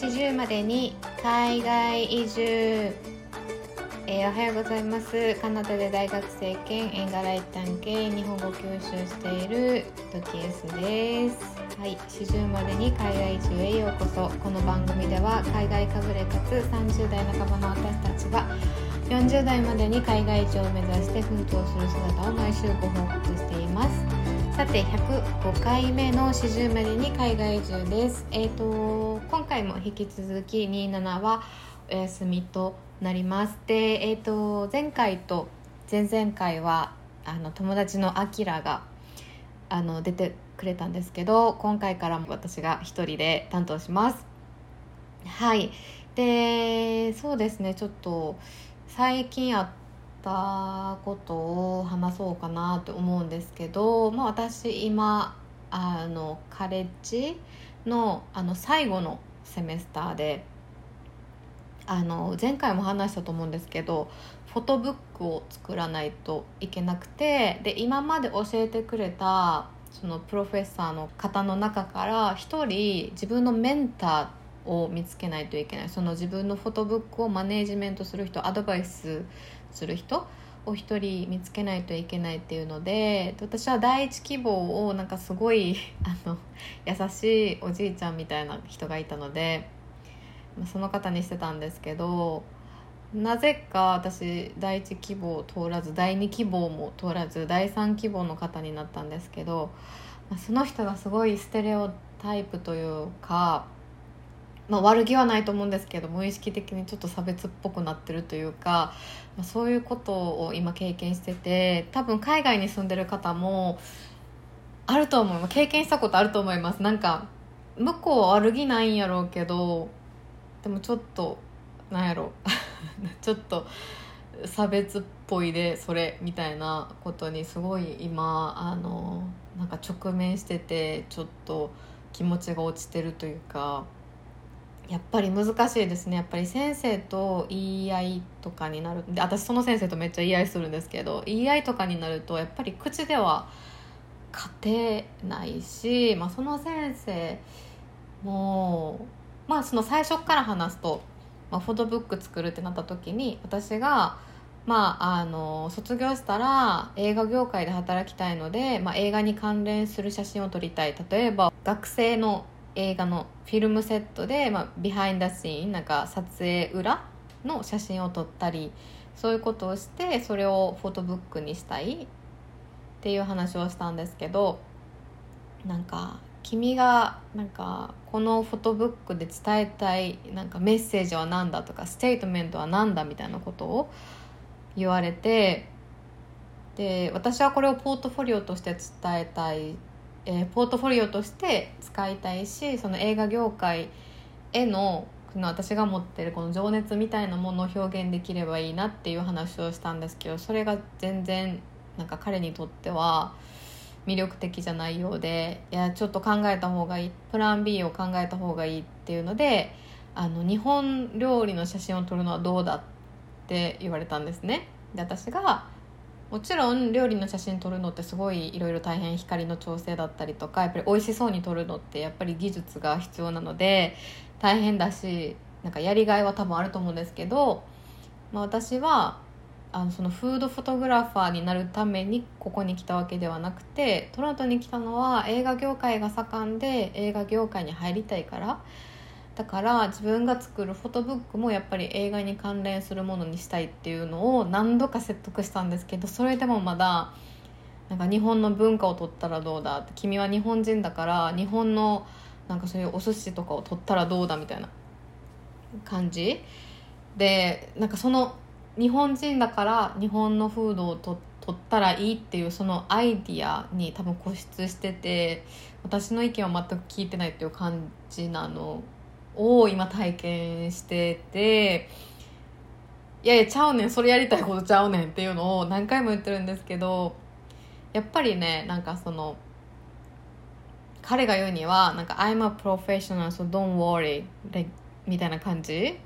40までに海外移住、えーおはようございます。カナダで大学生兼映画ライター兼日本語教師をしているドキエスです。はい。40までに海外移住へようこそこの番組では海外かぶれかつ30代半ばの私たちが40代までに海外移住を目指して奮闘する姿を毎週ご報告さて105回目の40までに海外移住です。えっ、と今回も引き続き27はお休みとなります。でえっ、と前回と前々回はあの友達のアキラがあの出てくれたんですけど今回からも私が一人で担当します。はい。でそうですね。ちょっと最近あったことを話そうかなと思うんですけど、まあ、私今あのカレッジのあの最後のセメスターであの前回も話したと思うんですけどフォトブックを作らないといけなくてで今まで教えてくれたそのプロフェッサーの方の中から一人自分のメンターを見つけないといけない。その自分のフォトブックをマネージメントする人アドバイスする人を一人見つけないといけないっていうので私は第一希望をなんかすごい あの優しいおじいちゃんみたいな人がいたのでその方にしてたんですけどなぜか私第一希望を通らず第二希望も通らず第三希望の方になったんですけど、その人がすごいステレオタイプというか、まあ、悪気はないと思うんですけど無意識的にちょっと差別っぽくなってるというか、まあ、そういうことを今経験してて多分海外に住んでる方もあると思います。経験したことあると思います。なんか向こうは悪気ないんやろうけどでもちょっとなんやろ。ちょっと差別っぽいでそれみたいなことにすごい今あのなんか直面しててちょっと気持ちが落ちてるというかやっぱり難しいですね。やっぱり先生と言い合いとかになる。で私その先生とめっちゃ言い合いするんですけど言い合いとかになるとやっぱり口では勝てないし、まあ、その先生もまあその最初から話すと、まあ、フォトブック作るってなった時に私がまあ、あの卒業したら映画業界で働きたいので、まあ、映画に関連する写真を撮りたい。例えば学生の映画のフィルムセットで、まあ、ビハインダシーンなんか撮影裏の写真を撮ったりそういうことをしてそれをフォトブックにしたいっていう話をしたんですけどなんか君がなんかこのフォトブックで伝えたいなんかメッセージは何だとかステートメントは何だみたいなことを言われてで私はこれをポートフォリオとして伝えたい、えーポートフォリオとして使いたいしその映画業界へのの私が持ってるこの情熱みたいなものを表現できればいいなっていう話をしたんですけどそれが全然なんか彼にとっては魅力的じゃないようでいやちょっと考えた方がいいプラン B を考えた方がいいっていうのであの日本料理の写真を撮るのはどうだって言われたんですね。で私がもちろん料理の写真撮るのってすごいいろいろ大変光の調整だったりとかやっぱり美味しそうに撮るのってやっぱり技術が必要なので大変だしなんかやりがいは多分あると思うんですけど、まあ、私はあのそのフードフォトグラファーになるためにここに来たわけではなくてトロントに来たのは映画業界が盛んで映画業界に入りたいからだから自分が作るフォトブックもやっぱり映画に関連するものにしたいっていうのを何度か説得したんですけどそれでもまだなんか日本の文化を取ったらどうだって君は日本人だから日本のなんかそういうお寿司とかを取ったらどうだみたいな感じ。でなんかその日本人だから日本のフードをと取ったらいいっていうそのアイディアに多分固執してて私の意見は全く聞いてないっていう感じなのを今体験してていやいやちゃうねんそれやりたいことちゃうねんっていうのを何回も言ってるんですけどやっぱりねなんかその彼が言うにはなんか「I'm a professional so don't worry」みたいな感じ。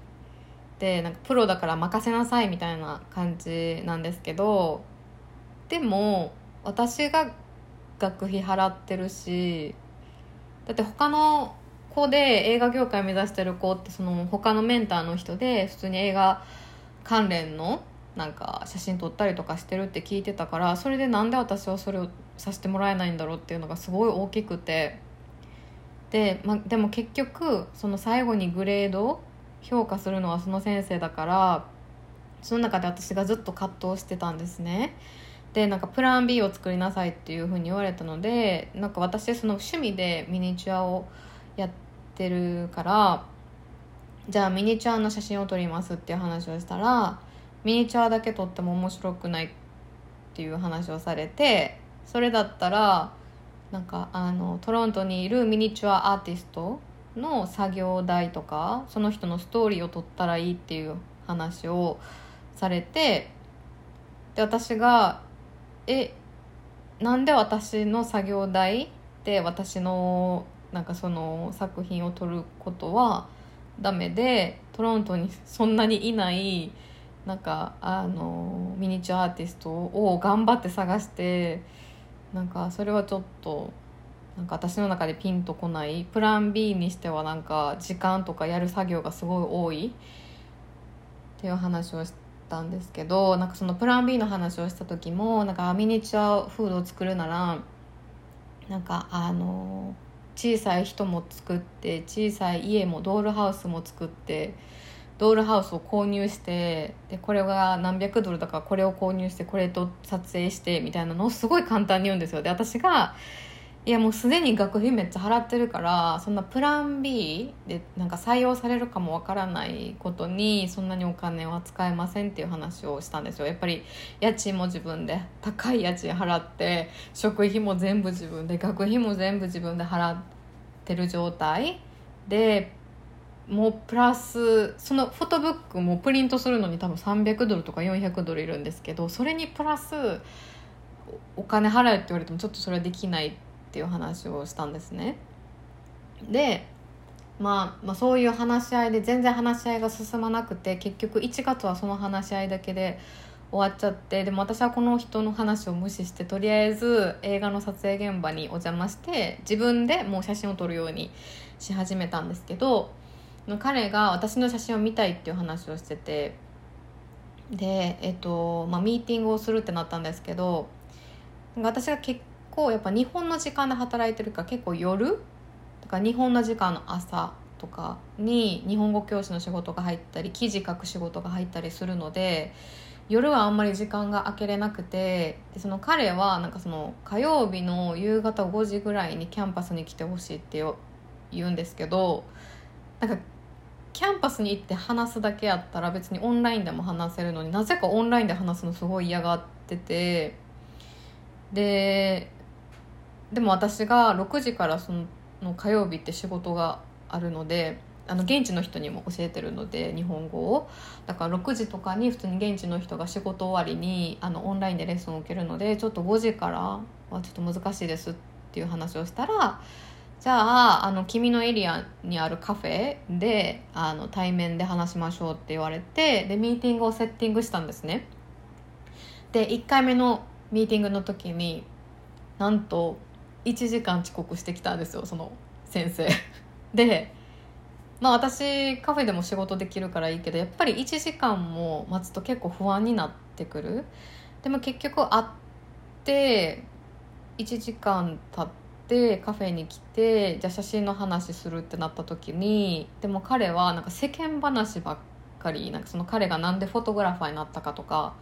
でなんかプロだから任せなさいみたいな感じなんですけどでも私が学費払ってるしだって他の子で映画業界目指してる子ってその他のメンターの人で普通に映画関連のなんか写真撮ったりとかしてるって聞いてたからそれでなんで私はそれをさせてもらえないんだろうっていうのがすごい大きくてで,、ま、でも結局その最後にグレード評価するのはその先生だからその中で私がずっと葛藤してたんですね。でなんかプラン B を作りなさいっていうふうに言われたのでなんか私その趣味でミニチュアをやっててるからじゃあミニチュアの写真を撮りますっていう話をしたらミニチュアだけ撮っても面白くないっていう話をされてそれだったらなんかあのトロントにいるミニチュアアーティストの作業台とかその人のストーリーを撮ったらいいっていう話をされてで私がえなんで私の作業台で私のなんかその作品を撮ることはダメでトロントにそんなにいないなんかあのミニチュアアーティストを頑張って探してなんかそれはちょっとなんか私の中でピンとこない。プラン B にしてはなんか時間とかやる作業がすごい多い。っていう話をしたんですけどなんかそのプラン B の話をした時もなんかミニチュアフードを作るならなんかあの小さい人も作って小さい家もドールハウスも作ってドールハウスを購入してでこれが何百ドルだからこれを購入してこれと撮影してみたいなのをすごい簡単に言うんですよ。で私がいやもうすでに学費めっちゃ払ってるからそんなプラン B でなんか採用されるかもわからないことにそんなにお金は使えませんっていう話をしたんですよ。やっぱり家賃も自分で高い家賃払って食費も全部自分で学費も全部自分で払ってる状態。でもうプラスそのフォトブックもプリントするのに多分300ドルとか400ドルいるんですけどそれにプラスお金払えって言われてもちょっとそれはできないってていう話をしたんですね。で、まあ、まあそういう話し合いで全然話し合いが進まなくて結局1月はその話し合いだけで終わっちゃってでも私はこの人の話を無視してとりあえず映画の撮影現場にお邪魔して自分でもう写真を撮るようにし始めたんですけど彼が私の写真を見たいっていう話をしててで、えっとまあ、ミーティングをするってなったんですけど私が結構やっぱ日本の時間で働いてるから結構夜とか日本の時間の朝とかに日本語教師の仕事が入ったり記事書く仕事が入ったりするので夜はあんまり時間が空けれなくてでその彼はなんかその火曜日の夕方5時ぐらいにキャンパスに来てほしいって言うんですけどなんかキャンパスに行って話すだけやったら別にオンラインでも話せるのになぜかオンラインで話すのすごい嫌がっててででも私が6時からその火曜日って仕事があるのであの現地の人にも教えてるので日本語を。だから6時とかに普通に現地の人が仕事終わりにあのオンラインでレッスンを受けるのでちょっと5時からはちょっと難しいですっていう話をしたらじゃああの君のエリアにあるカフェであの対面で話しましょうって言われてでミーティングをセッティングしたんですね。で1回目のミーティングの時になんと1時間遅刻してきたんですよその先生。でまあ私カフェでも仕事できるからいいけどやっぱり1時間も待つと結構不安になってくる。でも結局会って1時間経ってカフェに来てじゃあ写真の話するってなった時にでも彼はなんか世間話ばっかりなんかその彼がなんでフォトグラファーになったかとか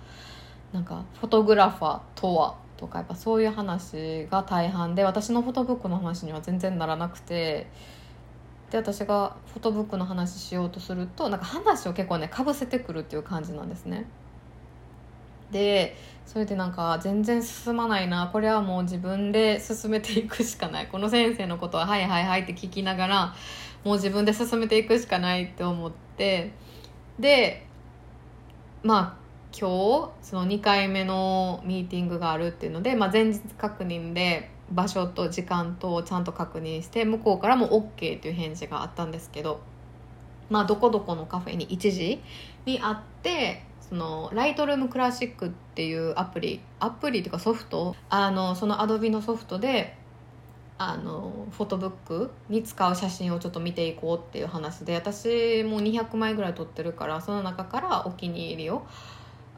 なんかフォトグラファーとはとかやっぱそういう話が大半で私のフォトブックの話には全然ならなくてで私がフォトブックの話しようとするとなんか話を結構ねかぶせてくるっていう感じなんですね。でそれでなんか全然進まないなこれはもう自分で進めていくしかないこの先生のことは「はいはいはい」って聞きながらもう自分で進めていくしかないって思ってでまあ今日その2回目のミーティングがあるっていうので、まあ、前日確認で場所と時間とちゃんと確認して向こうからも OK っていう返事があったんですけどまあどこどこのカフェに1時に会ってそのライトルームクラシックっていうアプリアプリっていうかソフトあのそのアドビのソフトであのフォトブックに使う写真をちょっと見ていこうっていう話で私も200枚ぐらい撮ってるからその中からお気に入りを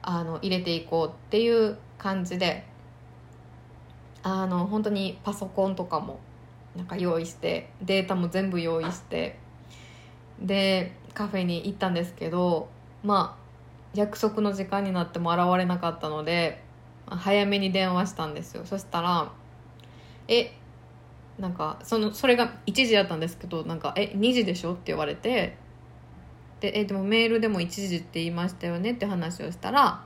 あの入れていこうっていう感じであの本当にパソコンとかもなんか用意してデータも全部用意してでカフェに行ったんですけどまあ約束の時間になっても現れなかったので早めに電話したんですよそしたら「えなんかそのそれが1時だったんですけどなんか「え2時でしょ?」って言われてでえでもメールでも1時って言いましたよねって話をしたら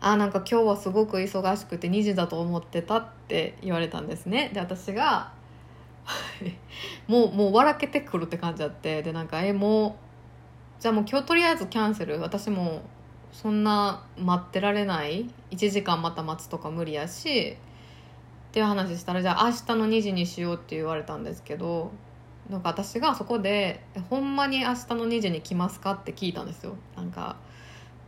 あなんか今日はすごく忙しくて2時だと思ってたって言われたんですね。で私がもうもう笑けてくるって感じだって。でなんかえもうじゃあもう今日とりあえずキャンセル。私もそんな待ってられない。1時間また待つとか無理やし。っていう話したらじゃあ明日の2時にしようって言われたんですけどなんか私がそこで「ほんまに明日の2時に来ますか?」って聞いたんですよなんか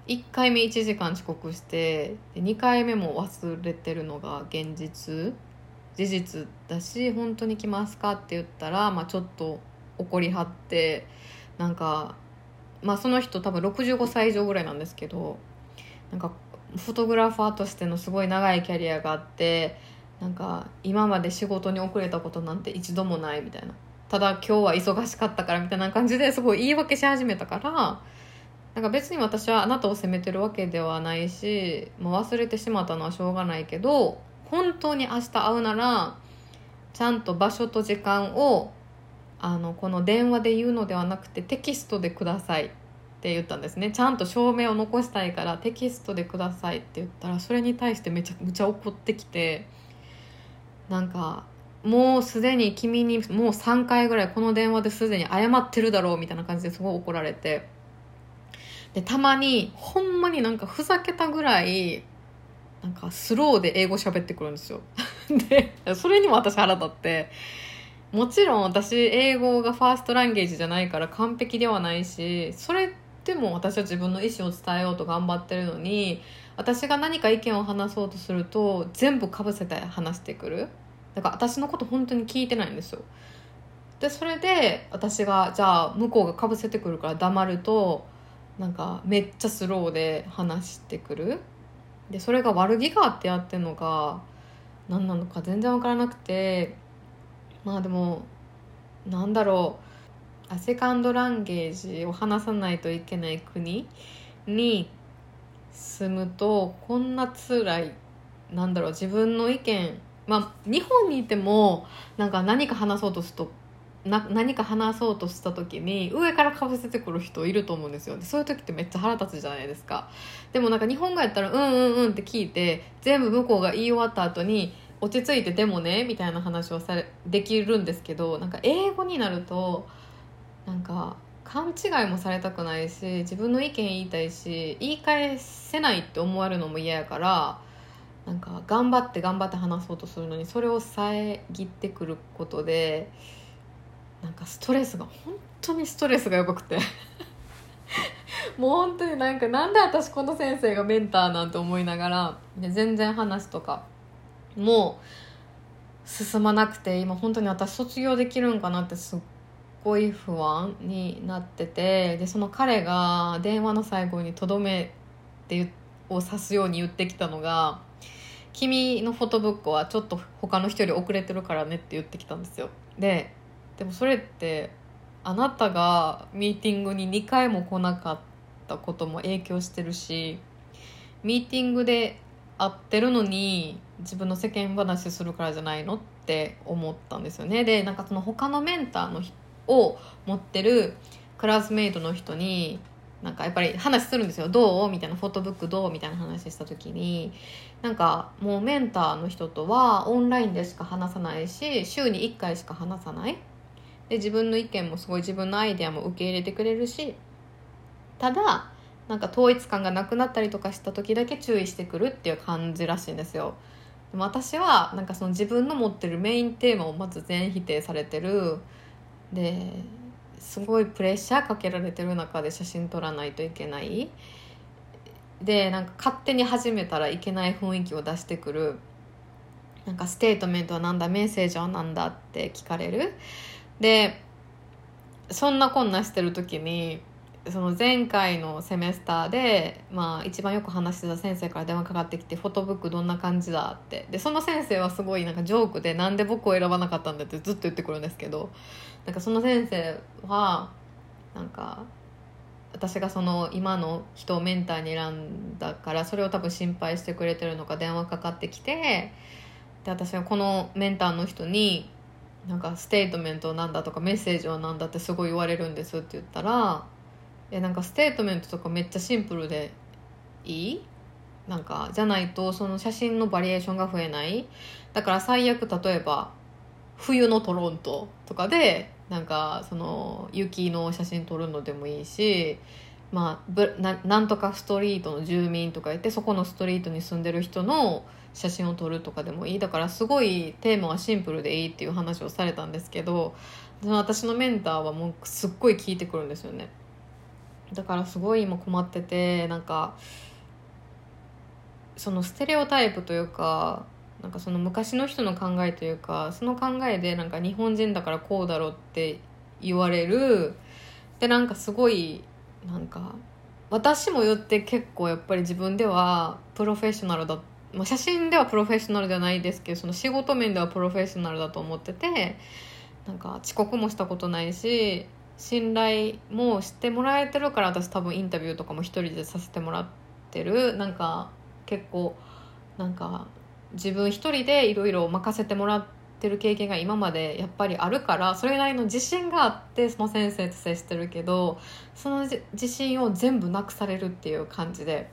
1回目1時間遅刻して2回目も忘れてるのが現実事実だし「本当に来ますか?」って言ったら、まあ、ちょっと怒りはってなんか、まあ、その人多分65歳以上ぐらいなんですけどなんかフォトグラファーとしてのすごい長いキャリアがあってなんか今まで仕事に遅れたことなんて一度もないみたいなただ今日は忙しかったからみたいな感じですごい言い訳し始めたからなんか別に私はあなたを責めてるわけではないしもう忘れてしまったのはしょうがないけど本当に明日会うならちゃんと場所と時間をあのこの電話で言うのではなくてテキストでくださいって言ったんですね。ちゃんと証明を残したいからテキストでくださいって言ったらそれに対してめちゃくちゃ怒ってきてなんかもうすでに君にもう3回ぐらいこの電話ですでに謝ってるだろうみたいな感じですごい怒られて。でたまにほんまになんかふざけたぐらいなんかスローで英語喋ってくるんですよ。でそれにも私腹立って。もちろん私英語がファーストランゲージじゃないから完璧ではないしそれでも私は自分の意思を伝えようと頑張ってるのに私が何か意見を話そうとすると全部かぶせて話してくる。だから私のこと本当に聞いてないんですよ。でそれで私がじゃあ向こうがかぶせてくるから黙るとなんかめっちゃスローで話してくる。でそれが悪気があってやってるのか何なのか全然分からなくてまあでもなんだろう。セカンドランゲージを話さないといけない国に住むとこんな辛いなんだろう自分の意見まあ日本にいてもなんか何か話そうとするとな何か話そうとした時に上からかぶせてくる人いると思うんですよ。でそういう時ってめっちゃ腹立つじゃないですか。でもなんか日本語やったら「うんうんうん」って聞いて全部向こうが言い終わった後に落ち着いて「でもね」みたいな話をされできるんですけどなんか英語になるとなんか勘違いもされたくないし自分の意見言いたいし言い返せないって思われるのも嫌やからなんか頑張って頑張って話そうとするのにそれを遮ってくることでなんかストレスが本当にストレスがやばくて。もう本当になんかなんで私この先生がメンターなんて思いながら全然話とかもう進まなくて今本当に私卒業できるんかなってすっごい不安になっててでその彼が電話の最後にとどめってを指すように言ってきたのが「君のフォトブックはちょっと他の人より遅れてるからね」って言ってきたんですよ。ででもそれってあなたがミーティングに2回も来なかったことも影響してるしミーティングで会ってるのに自分の世間話するからじゃないのって思ったんですよね。でなんかその他のメンターのを持ってるクラスメイトの人になんかやっぱり話するんですよ。どう？みたいなフォトブックどう？みたいな話した時になんかもうメンターの人とはオンラインでしか話さないし週に1回しか話さない。で自分の意見もすごい自分のアイデアも受け入れてくれるし。ただなんか統一感がなくなったりとかした時だけ注意してくるっていう感じらしいんですよ。でも私はなんかその自分の持ってるメインテーマをまず全否定されてる。ですごいプレッシャーかけられてる中で写真撮らないといけないでなんか勝手に始めたらいけない雰囲気を出してくるなんかステートメントは何だメッセージは何だって聞かれるでそんなこんなしてる時にその前回のセメスターで、まあ、一番よく話してた先生から電話かかってきて「フォトブックどんな感じだ?」ってでその先生はすごいなんかジョークで「なんで僕を選ばなかったんだ?」ってずっと言ってくるんですけどなんかその先生はなんか私がその今の人をメンターに選んだからそれを多分心配してくれてるのか電話かかってきてで私はこのメンターの人になんかステートメントなんだとかメッセージはなんだってすごい言われるんですって言ったらえなんかステートメントとかめっちゃシンプルでいい？なんかじゃないとその写真のバリエーションが増えない？だから最悪例えば冬のトロントとかでなんかその雪の写真撮るのでもいいしまあ、ななんとかストリートの住民とか言ってそこのストリートに住んでる人の写真を撮るとかでもいい。だからすごいテーマはシンプルでいいっていう話をされたんですけど私のメンターはもうすっごい聞いてくるんですよね。だからすごい今困っててなんかそのステレオタイプというかなんかその昔の人の考えというかその考えでなんか日本人だからこうだろうって言われる。でなんかすごいなんか私も言って結構やっぱり自分ではプロフェッショナルだまあ、写真ではプロフェッショナルではないですけどその仕事面ではプロフェッショナルだと思っててなんか遅刻もしたことないし信頼もしてもらえてるから私多分インタビューとかも一人でさせてもらってる。なんか結構なんか自分一人でいろいろ任せてもらってる経験が今までやっぱりあるからそれなりの自信があってその先生と接してるけどその自信を全部なくされるっていう感じで、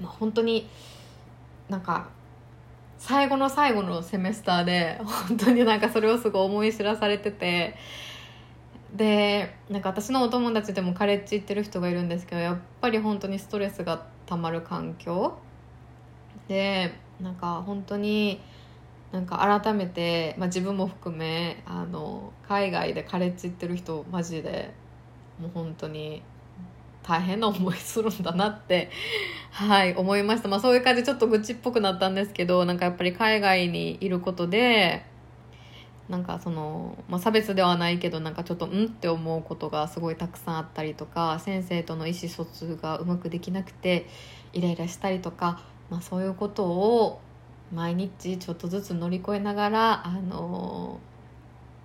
まあ、本当になんか最後の最後のセメスターで本当になんかそれをすごい思い知らされててでなんか私のお友達でもカレッジ行ってる人がいるんですけどやっぱり本当にストレスがたまる環境。でなんか本当になんか改めて、まあ、自分も含めあの海外でカレッジ行ってる人マジでもう本当に大変な思いするんだなってはい思いました、まあ、そういう感じちょっと愚痴っぽくなったんですけどなんかやっぱり海外にいることでなんかその、まあ、差別ではないけどなんかちょっとうんって思うことがすごいたくさんあったりとか先生との意思疎通がうまくできなくてイライラしたりとか、まあ、そういうことを毎日ちょっとずつ乗り越えながらあの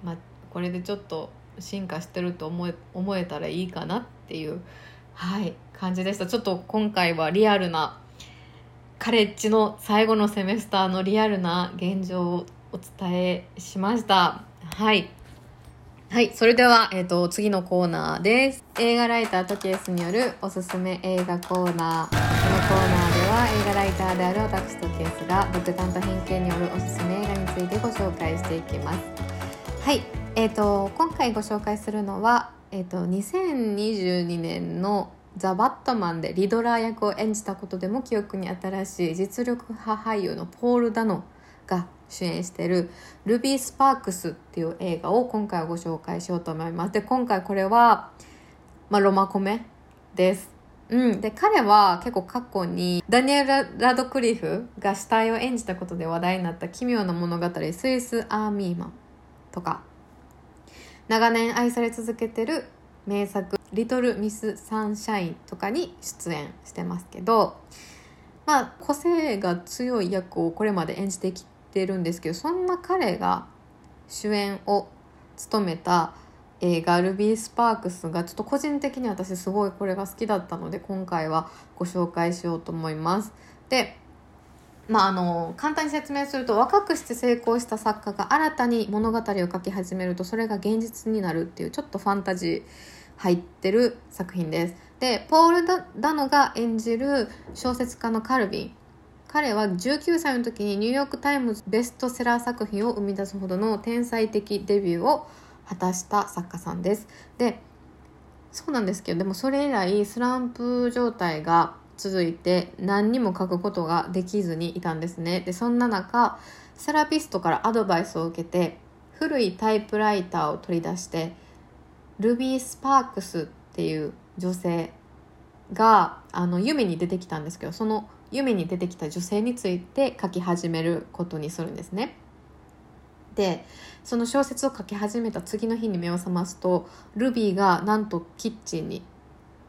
まあ、これでちょっと進化してると思え思えたらいいかなっていうはい感じでしたちょっと今回はリアルなカレッジの最後のセメスターのリアルな現状をお伝えしましたはいはい。それでは、えっ、ー、と、次のコーナーです。映画ライタートキエスによるおすすめ映画コーナー。このコーナーは、映画ライターである私トキエスが、独断と偏見によるおすすめ映画についてご紹介していきます。はい。えっ、ー、と、今回ご紹介するのは、えっ、ー、と、2022年のザ・バットマンでリドラー役を演じたことでも記憶に新しい実力派俳優のポール・ダノが主演している「ルビー・スパークス」っていう映画を今回はご紹介しようと思います。で今回これは、まあ、ロマコメです。うん、で彼は結構過去にダニエル・ラドクリフが死体を演じたことで話題になった奇妙な物語「スイス・アーミーマン」とか。長年愛され続けてる名作「リトル・ミス・サンシャイン」とかに出演してますけどまあ個性が強い役をこれまで演じてきてるんですけどそんな彼が主演を務めた映画「ルビー・スパークス」がちょっと個人的に私すごいこれが好きだったので今回はご紹介しようと思います。でまあ、あの簡単に説明すると若くして成功した作家が新たに物語を書き始めるとそれが現実になるっていうちょっとファンタジー入ってる作品です。でポール・ダノが演じる小説家のカルビン彼は19歳の時にニューヨーク・タイムズベストセラー作品を生み出すほどの天才的デビューを果たした作家さんです。でそうなんですけどでもそれ以来スランプ状態が続いて何にも書くことができずにいたんですね。でそんな中セラピストからアドバイスを受けて古いタイプライターを取り出してルビー・スパークスっていう女性があの夢に出てきたんですけどその夢に出てきた女性について書き始めることにするんですね。でその小説を書き始めた次の日に目を覚ますとルビーがなんとキッチンに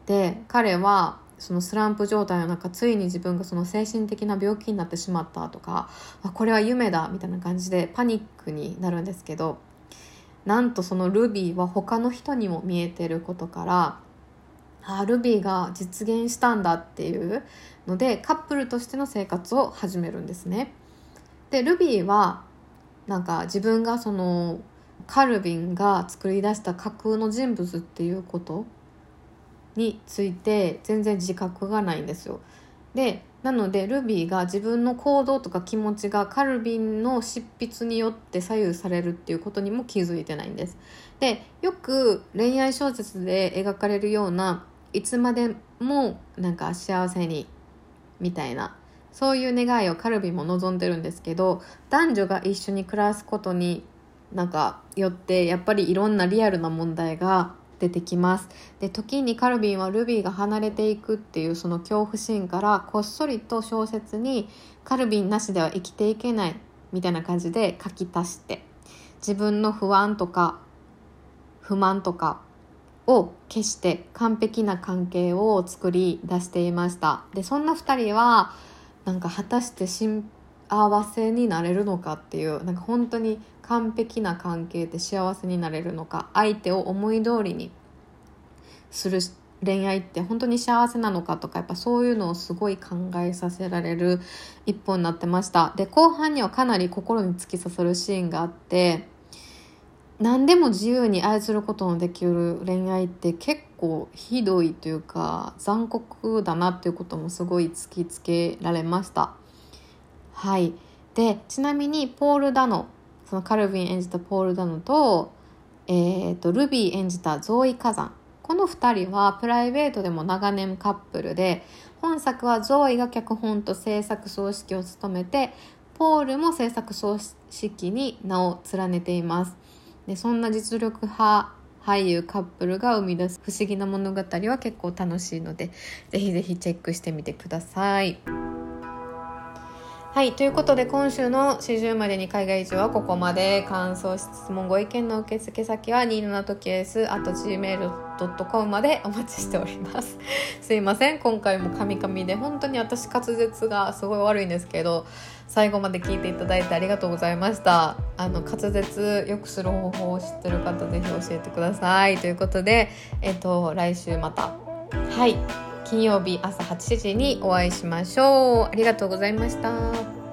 で彼はそのスランプ状態の中ついに自分がその精神的な病気になってしまったとかこれは夢だみたいな感じでパニックになるんですけどなんとそのルビーは他の人にも見えてることからあルビーが実現したんだっていうのでカップルとしての生活を始めるんですね。でルビーはなんか自分がそのカルビンが作り出した架空の人物っていうことについて全然自覚がないんですよ。でなのでルビーが自分の行動とか気持ちがカルビンの執筆によって左右されるっていうことにも気づいてないんです。でよく恋愛小説で描かれるようないつまでもなんか幸せにみたいなそういう願いをカルビンも望んでるんですけど男女が一緒に暮らすことになんかよってやっぱりいろんなリアルな問題が出てきます。で時にカルビンはルビーが離れていくっていうその恐怖心からこっそりと小説にカルビンなしでは生きていけないみたいな感じで書き足して自分の不安とか不満とかを消して完璧な関係を作り出していました。でそんな2人はなんか果たして幸せになれるのかっていうなんか本当に完璧な関係で幸せになれるのか相手を思い通りにする恋愛って本当に幸せなのかとかやっぱそういうのをすごい考えさせられる一本になってました。で後半にはかなり心に突き刺さるシーンがあって何でも自由に愛することのできる恋愛って結構ひどいというか残酷だなっていうこともすごい突きつけられました。はい。でちなみにポール・ダノそのカルヴィン演じたポール・ダノと,、えーと、ルビー演じたゾーイ・火山この2人はプライベートでも長年カップルで本作はゾーイが脚本と制作総指揮を務めてポールも制作総指揮に名を連ねています。でそんな実力派俳優カップルが生み出す不思議な物語は結構楽しいのでぜひぜひチェックしてみてください。はい。ということで、今週の始終までに海外移住はここまで。感想、質問、ご意見の受付先は27とき s あと gmail.com までお待ちしております。すいません。今回もカミカミで、本当に私滑舌がすごい悪いんですけど、最後まで聞いていただいてありがとうございました。あの滑舌よくする方法を知ってる方ぜひ教えてください。ということでえっと来週また。はい。金曜日朝8時にお会いしましょう。ありがとうございました。